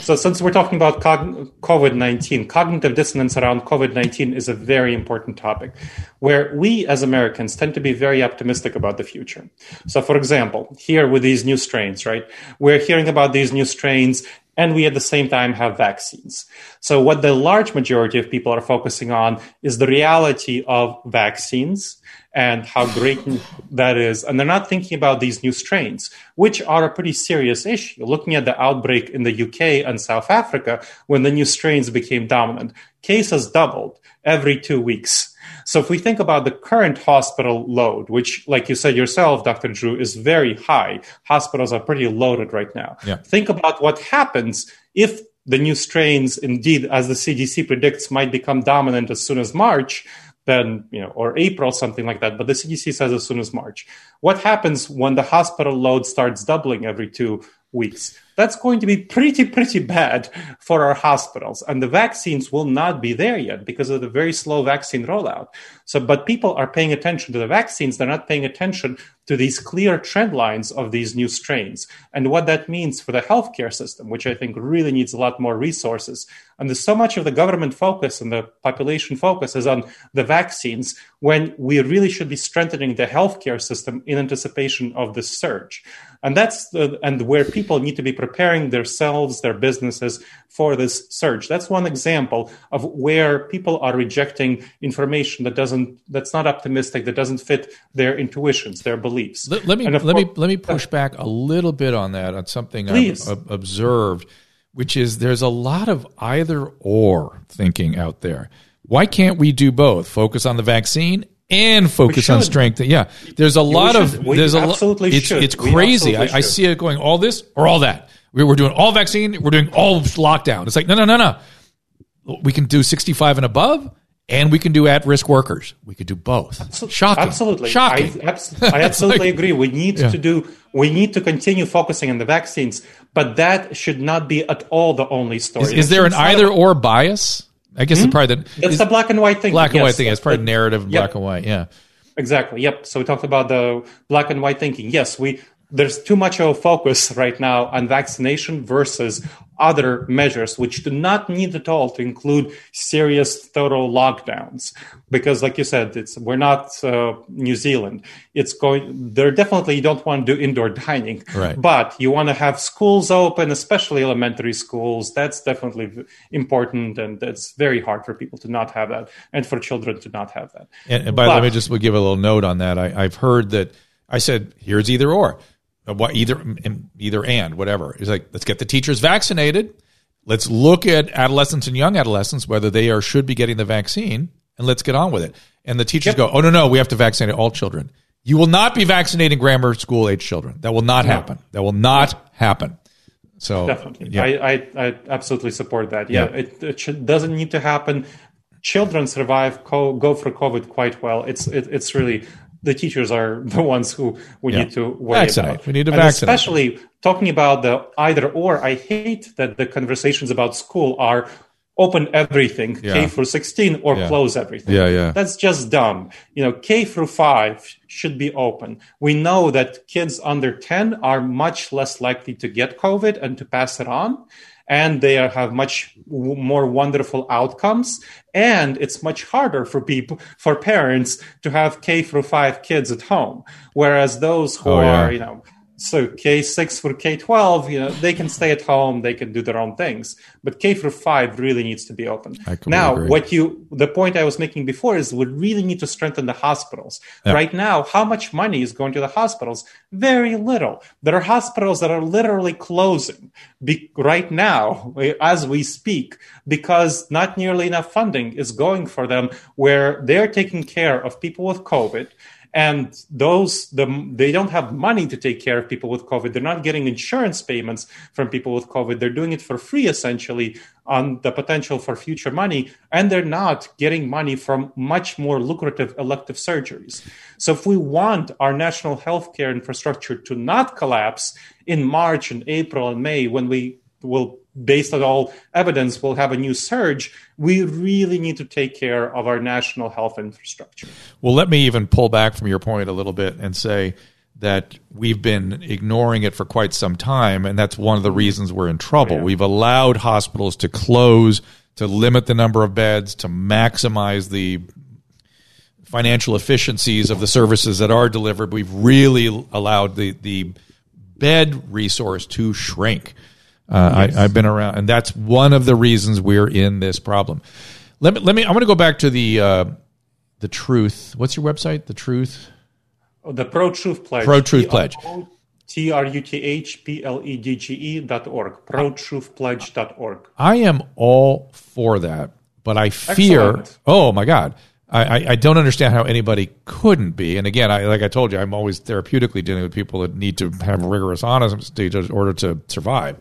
So, since we're talking about COVID 19, cognitive dissonance around COVID 19 is a very important topic where we as Americans tend to be very optimistic about the future. So, for example, here with these new strains, right? We're hearing about these new strains and we at the same time have vaccines. So, what the large majority of people are focusing on is the reality of vaccines and how great that is. And they're not thinking about these new strains, which are a pretty serious issue. Looking at the outbreak in the UK and South Africa when the new strains became dominant, cases doubled every two weeks. So if we think about the current hospital load, which, like you said yourself, Dr. Drew, is very high, hospitals are pretty loaded right now. Yeah. Think about what happens if the new strains, indeed, as the CDC predicts, might become dominant as soon as March then you know or april something like that but the cdc says as soon as march what happens when the hospital load starts doubling every two weeks. That's going to be pretty pretty bad for our hospitals. And the vaccines will not be there yet because of the very slow vaccine rollout. So but people are paying attention to the vaccines. They're not paying attention to these clear trend lines of these new strains. And what that means for the healthcare system which i think really needs a lot more resources. And there's so much of the government focus and the population focus is on the vaccines when we really should be strengthening the healthcare system in anticipation of the surge. And that's the, and where people need to be preparing themselves, their businesses for this surge. That's one example of where people are rejecting information that doesn't, that's not optimistic, that doesn't fit their intuitions, their beliefs. Let, let me let me let me push back a little bit on that on something Please. I've observed, which is there's a lot of either or thinking out there. Why can't we do both? Focus on the vaccine and focus on strength. Yeah, there's a lot of there's a lo- it's should. it's crazy. I, absolutely I see it going all this or all that. We We're doing all vaccine. We're doing all lockdown. It's like no no no no. We can do 65 and above. And we can do at-risk workers. We could do both. Shocking. Absolutely. Shocking. I, abs- I absolutely like- agree. We need Yeah. to do, we need to continue focusing on the vaccines, but that should not be at all the only story. Is, is there an either a- or bias? I guess it's hmm? probably the That's the black and white thing. black and Yes, white thing. It's probably the- narrative Yep. black and white. Yeah. Exactly. Yep. So we talked about the black and white thinking. Yes, we there's too much of a focus right now on vaccination versus other measures which do not need at all to include serious thorough lockdowns. Because like you said it's we're not uh, new zealand. It's going there definitely you don't want to do indoor dining. Right. but you want to have schools open especially elementary schools. That's definitely important and it's very hard for people to not have that and for children to not have that. And, and by the way, let me just give a little note on that. I, I've heard that I said here's either or, Uh, what either and either and whatever. It's like let's get the teachers vaccinated. Let's look at adolescents and young adolescents whether they are should be getting the vaccine, and let's get on with it. And the teachers go, oh no no, we have to vaccinate all children. You will not be vaccinating grammar school age children. That will not happen. That will not happen. So Definitely. yeah. I, I, I absolutely support that. Yeah, Yeah. It, it should, doesn't need to happen. Children survive, co- go for COVID quite well. It's it, it's really the teachers are the ones who we Yeah. need to worry Vaccinate. about. We need to And vaccinate. Especially talking about the either or. I hate that the conversations about school are open everything Yeah. K through 16 or Yeah. close everything. Yeah, yeah. That's just dumb. You know, K through five should be open. We know that kids under 10 are much less likely to get COVID and to pass it on. And they are- have much w- more wonderful outcomes. And it's much harder for people, for parents to have K through five kids at home. Whereas those who Oh, yeah. are, you know, so K six for K twelve, you know, they can stay at home, they can do their own things. But K through five really needs to be open. Now, agree. what you the point I was making before is we really need to strengthen the hospitals. Right now, how much money is going to the hospitals? Very little. There are hospitals that are literally closing be, right now as we speak because not nearly enough funding is going for them where they're taking care of people with COVID and those the, they don't have money to take care of people with covid. They're not getting insurance payments from people with covid. They're doing it for free essentially on the potential for future money. And they're not getting money from much more lucrative elective surgeries. So if we want our national healthcare infrastructure to not collapse in march and april and may when we will based on all evidence we'll have a new surge we really need to take care of our national health infrastructure Well, let me even pull back from your point a little bit and say that we've been ignoring it for quite some time, and that's one of the reasons we're in trouble. Yeah. We've allowed hospitals to close, to limit the number of beds, to maximize the financial efficiencies of the services that are delivered. We've really allowed the the bed resource to shrink. Uh, I, I've been around, and that's one of the reasons we're in this problem. Let me let me. I'm going to go back to the uh, the truth. What's your website? The truth. Oh, The Pro Truth Pledge. Pro Truth Pledge. T R U T H P L E D G E dot org. ProTruthPledge dot org. I am all for that, but I fear. Excellent. Oh my God. I, I, I don't understand how anybody couldn't be. And again, I, like I told you, I'm always therapeutically dealing with people that need to have rigorous honesty in order to survive.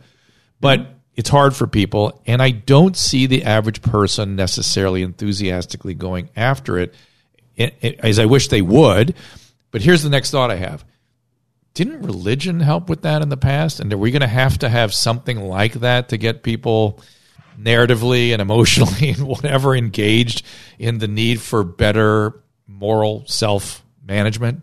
But it's hard for people, and I don't see the average person necessarily enthusiastically going after it, as I wish they would. But here's the next thought I have didn't religion help with that in the past? And are we going to have to have something like that to get people narratively and emotionally and whatever engaged in the need for better moral self management?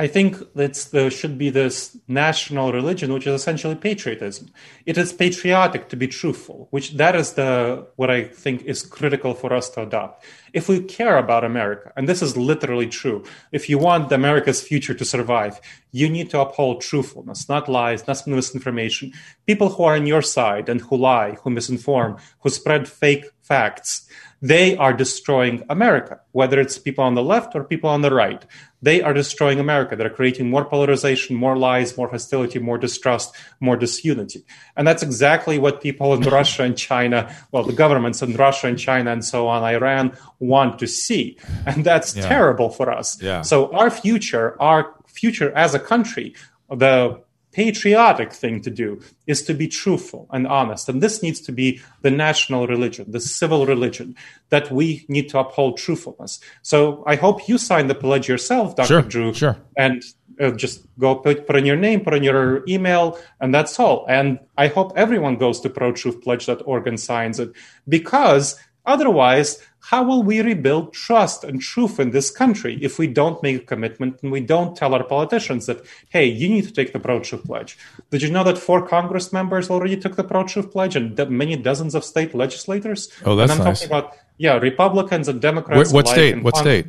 I think that's the should be this national religion, which is essentially patriotism. It is patriotic to be truthful, which that is the what I think is critical for us to adopt. If we care about America, and this is literally true, if you want America's future to survive, you need to uphold truthfulness, not lies, not misinformation. People who are on your side and who lie, who misinform, who spread fake facts, they are destroying America, whether it's people on the left or people on the right. They are destroying America. They're creating more polarization, more lies, more hostility, more distrust, more disunity. And that's exactly what people in Russia and China, well, the governments in Russia and China and so on, Iran, want to see. And that's terrible for us. Yeah. So our future, our future as a country, the patriotic thing to do is to be truthful and honest. And this needs to be the national religion, the civil religion, that we need to uphold truthfulness. So I hope you sign the pledge yourself, Dr. Sure, Drew. sure. And uh, just go put, put in your name, put in your email, and that's all. And I hope everyone goes to protruthpledge.org and signs it because Otherwise, how will we rebuild trust and truth in this country if we don't make a commitment and we don't tell our politicians that, hey, you need to take the pro truth pledge? Did you know that four Congress members already took the pro truth pledge and many dozens of state legislators? Oh, that's and I'm nice. talking about, yeah, Republicans and Democrats. What, what state? What Cong- state?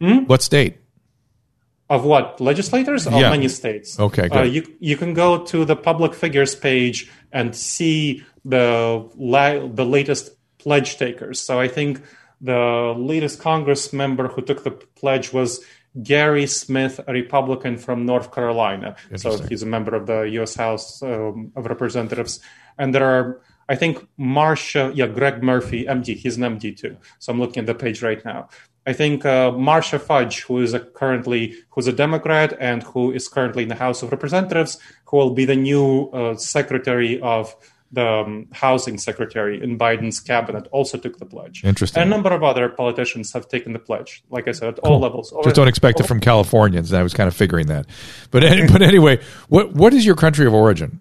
Hmm? What state? Of what legislators? Of Yeah. many states. Okay, Uh, good. you you can go to the public figures page and see the la- the latest pledge takers. So I think the latest Congress member who took the pledge was Gary Smith, a Republican from North Carolina. So he's a member of the U.S. House um, of Representatives. And there are, I think, Marcia, yeah, Greg Murphy, MD. He's an MD too. So I'm looking at the page right now. I think uh, Marcia Fudge, who is a currently who's a Democrat and who is currently in the House of Representatives, who will be the new uh, Secretary of the um, Housing Secretary in Biden's cabinet, also took the pledge. Interesting. And a number of other politicians have taken the pledge. Like I said, at all levels. Just don't expect it from Californians. I was kind of figuring that, but but anyway, what what is your country of origin?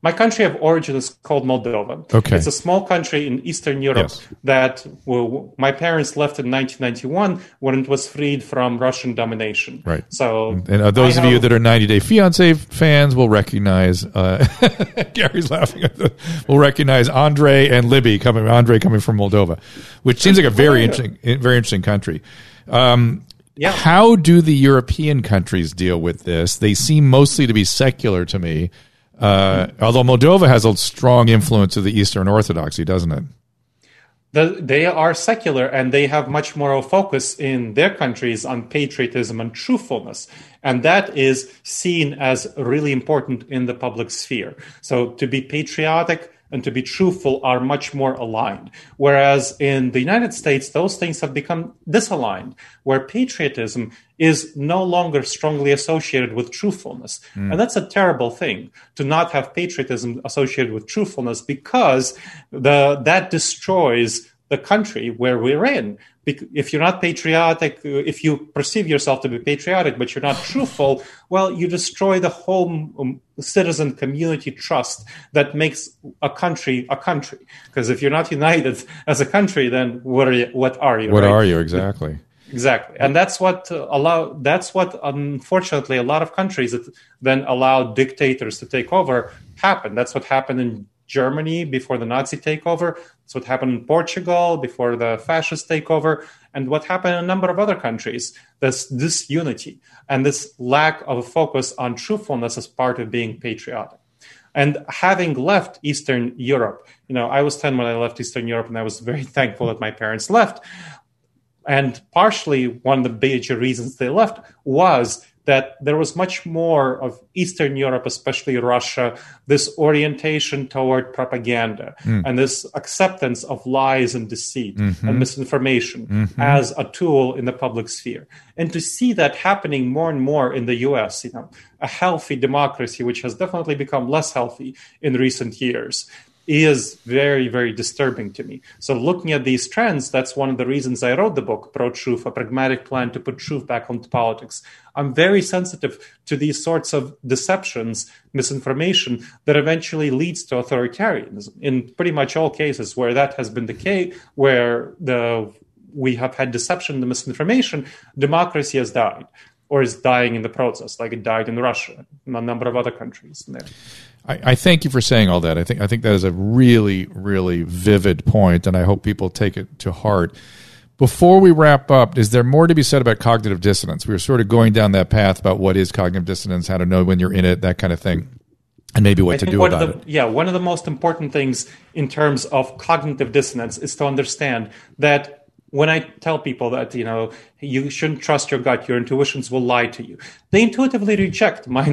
My country of origin is called Moldova. Okay. It's a small country in Eastern Europe Yes. that well, my parents left in 1991 when it was freed from Russian domination. Right. So, And uh, those I of you that are 90 Day Fiance fans will recognize. Uh, Gary's laughing. At the, will recognize Andrei and Libby coming. Andrei coming from Moldova, which seems like a very interesting, very interesting country. Um, Yeah. How do the European countries deal with this? They seem mostly to be secular to me. Uh, although Moldova has a strong influence of the Eastern Orthodoxy, doesn't it? the, they are secular and they have much more of a focus in their countries on patriotism and truthfulness. And that is seen as really important in the public sphere. So to be patriotic and to be truthful are much more aligned. Whereas in the United States, those things have become disaligned, where patriotism is no longer strongly associated with truthfulness. Hmm. And that's a terrible thing to not have patriotism associated with truthfulness because the, that destroys the country where we're in. If you're not patriotic, uh, if you perceive yourself to be patriotic, but you're not truthful, well, you destroy the whole um, citizen community trust that makes a country a country. Because if you're not united as a country, then what are you? What are you? What right? are you exactly? Exactly, and that's what uh, allow. That's what unfortunately a lot of countries that then allow dictators to take over happen. That's what happened in Germany before the Nazi takeover. That's what happened in Portugal before the fascist takeover, and what happened in a number of other countries. This disunity and this lack of a focus on truthfulness as part of being patriotic. And having left Eastern Europe, you know, I was 10 when I left Eastern Europe, and I was very thankful that my parents left. And partially one of the major reasons they left was that there was much more of Eastern Europe, especially Russia, this orientation toward propaganda hmm. and this acceptance of lies and deceit and mm-hmm. misinformation mm-hmm. as a tool in the public sphere. And to see that happening more and more in the US, you know, a healthy democracy, which has definitely become less healthy in recent years, is very, very disturbing to me. So, looking at these trends, that's one of the reasons I wrote the book, Pro Truth, a pragmatic plan to put truth back onto politics. I'm very sensitive to these sorts of deceptions, misinformation that eventually leads to authoritarianism. In pretty much all cases where that has been the case, where the we have had deception the misinformation, democracy has died or is dying in the process, like it died in Russia and a number of other countries. I, I thank you for saying all that. I think I think that is a really, really vivid point, and I hope people take it to heart. Before we wrap up, is there more to be said about cognitive dissonance? We were sort of going down that path about what is cognitive dissonance, how to know when you're in it, that kind of thing, and maybe what I to do about the, it. Yeah, one of the most important things in terms of cognitive dissonance is to understand that when I tell people that you know you shouldn't trust your gut, your intuitions will lie to you. They intuitively reject my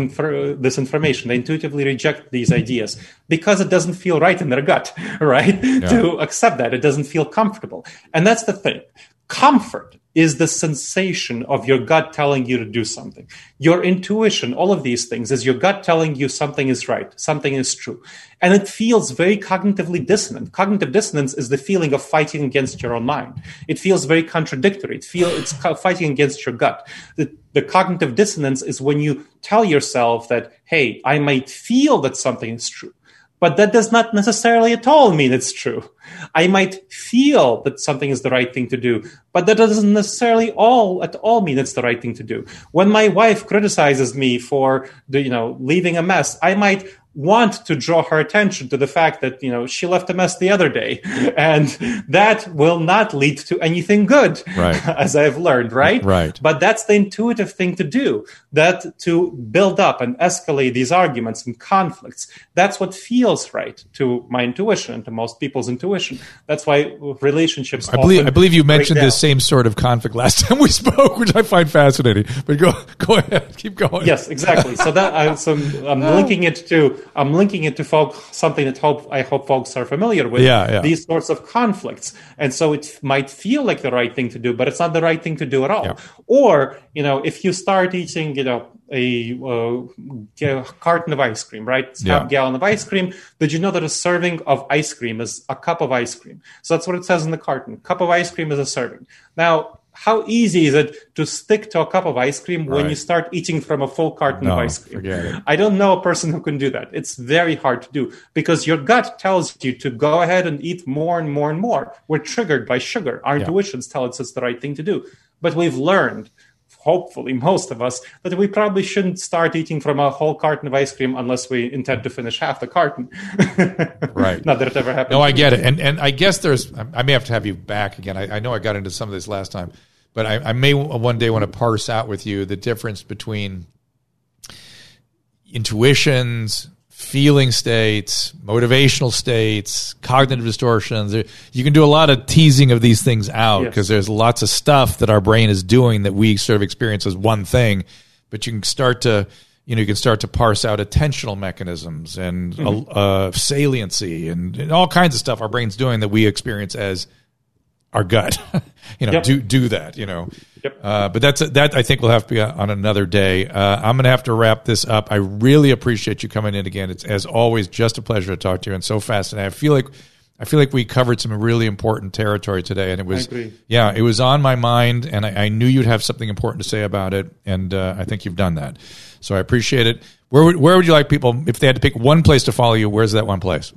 this information. They intuitively reject these ideas because it doesn't feel right in their gut, right? To accept that it doesn't feel comfortable, and that's the thing. Comfort is the sensation of your gut telling you to do something. Your intuition, all of these things, is your gut telling you something is right, something is true. And it feels very cognitively dissonant. Cognitive dissonance is the feeling of fighting against your own mind. It feels very contradictory. It feel it's fighting against your gut. The, the cognitive dissonance is when you tell yourself that, hey, I might feel that something is true, but that does not necessarily at all mean it's true. I might feel that something is the right thing to do, but that doesn't necessarily all at all mean it's the right thing to do. When my wife criticizes me for the, you know, leaving a mess, I might want to draw her attention to the fact that you know she left a mess the other day and that will not lead to anything good right. as i've learned right right but that's the intuitive thing to do that to build up and escalate these arguments and conflicts. That's what feels right to my intuition and to most people's intuition. That's why relationships i believe i believe you mentioned this same sort of conflict last time we spoke which i find fascinating. But go go ahead. Keep going. Yes exactly. So that I, so i'm oh. linking it to I'm linking it to folk something that hope I hope folks are familiar with. Yeah, yeah. These sorts of conflicts, and so it might feel like the right thing to do, but it's not the right thing to do at all. Yeah. Or you know, if you start eating, know, a uh, carton of ice cream, right? Half Yeah. gallon of ice cream. Did you know that a serving of ice cream is a cup of ice cream? So that's what it says in the carton. Cup of ice cream is a serving. Now, how easy is it to stick to a cup of ice cream when you start eating from a full carton of ice cream? I don't know a person who can do that. It's very hard to do because your gut tells you to go ahead and eat more and more and more. We're triggered by sugar. Our intuitions tell us it's the right thing to do. But we've learned, hopefully, most of us, that we probably shouldn't start eating from a whole carton of ice cream unless we intend to finish half the carton. Right. Not that it ever happened. No, I get it, and and I guess there's. I may have to have you back again. I, I know I got into some of this last time, but I, I may one day want to parse out with you the difference between intuitions, feeling states, motivational states, cognitive distortions. You can do a lot of teasing of these things out Yes. because there's lots of stuff that our brain is doing that we sort of experience as one thing, but you can start to you know you can start to parse out attentional mechanisms and Mm-hmm. uh, saliency and, and all kinds of stuff our brain's doing that we experience as our gut. you know, Yep. do do that. You know, Yep. uh, but that's that. I think will have to be on another day. Uh, I'm going to have to wrap this up. I really appreciate you coming in again. It's as always just a pleasure to talk to you and so fascinating. I feel like I feel like we covered some really important territory today, and it was yeah, it was on my mind, and I, I knew you'd have something important to say about it, and uh, I think you've done that. So I appreciate it. Where would, where would you like people if they had to pick one place to follow you? Where's that one place?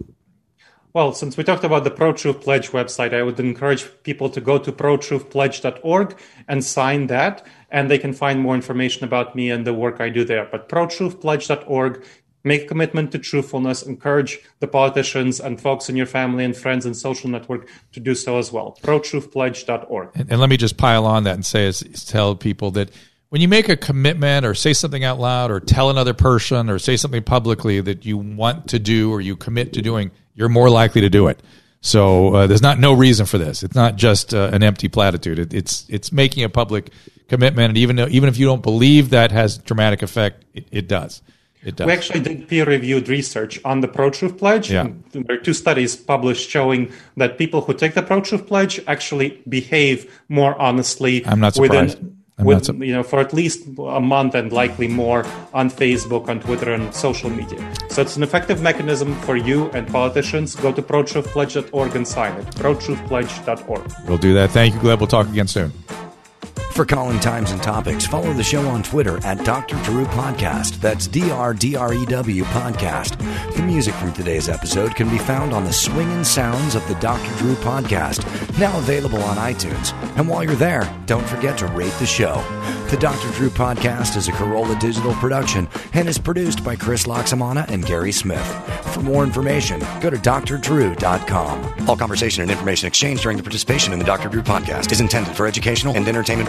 Well, since we talked about the Pro Truth Pledge website, I would encourage people to go to protruthpledge.org and sign that, and they can find more information about me and the work I do there. But protruthpledge.org, make a commitment to truthfulness, encourage the politicians and folks in your family and friends and social network to do so as well. Protruthpledge.org. And, and let me just pile on that and say, is, is tell people that when you make a commitment or say something out loud or tell another person or say something publicly that you want to do or you commit to doing, you're more likely to do it. So uh, there's not no reason for this. It's not just uh, an empty platitude. It, it's it's making a public commitment, and even though, even if you don't believe that has dramatic effect, it, it does. It does. We actually did peer-reviewed research on the Pro-Truth Pledge. Yeah. There are two studies published showing that people who take the Pro-Truth Pledge actually behave more honestly. I'm not surprised. I'm with, sur- you know, for at least a month and likely more on Facebook, on Twitter, and social media. So it's an effective mechanism for you and politicians. Go to protruthpledge.org and sign it. Protruthpledge.org. we'll do that. Thank you, Gleb. We'll talk again soon. For calling times and topics, follow the show on Twitter at Dr. Drew Podcast. That's D R D R E W Podcast. The music from today's episode can be found on the swinging sounds of the Dr. Drew Podcast, now available on iTunes. And while you're there, don't forget to rate the show. The Dr. Drew Podcast is a Carolla digital production and is produced by Chris Laxamana and Gary Smith. For more information, go to drdrew.com. All conversation and information exchanged during the participation in the Dr. Drew podcast is intended for educational and entertainment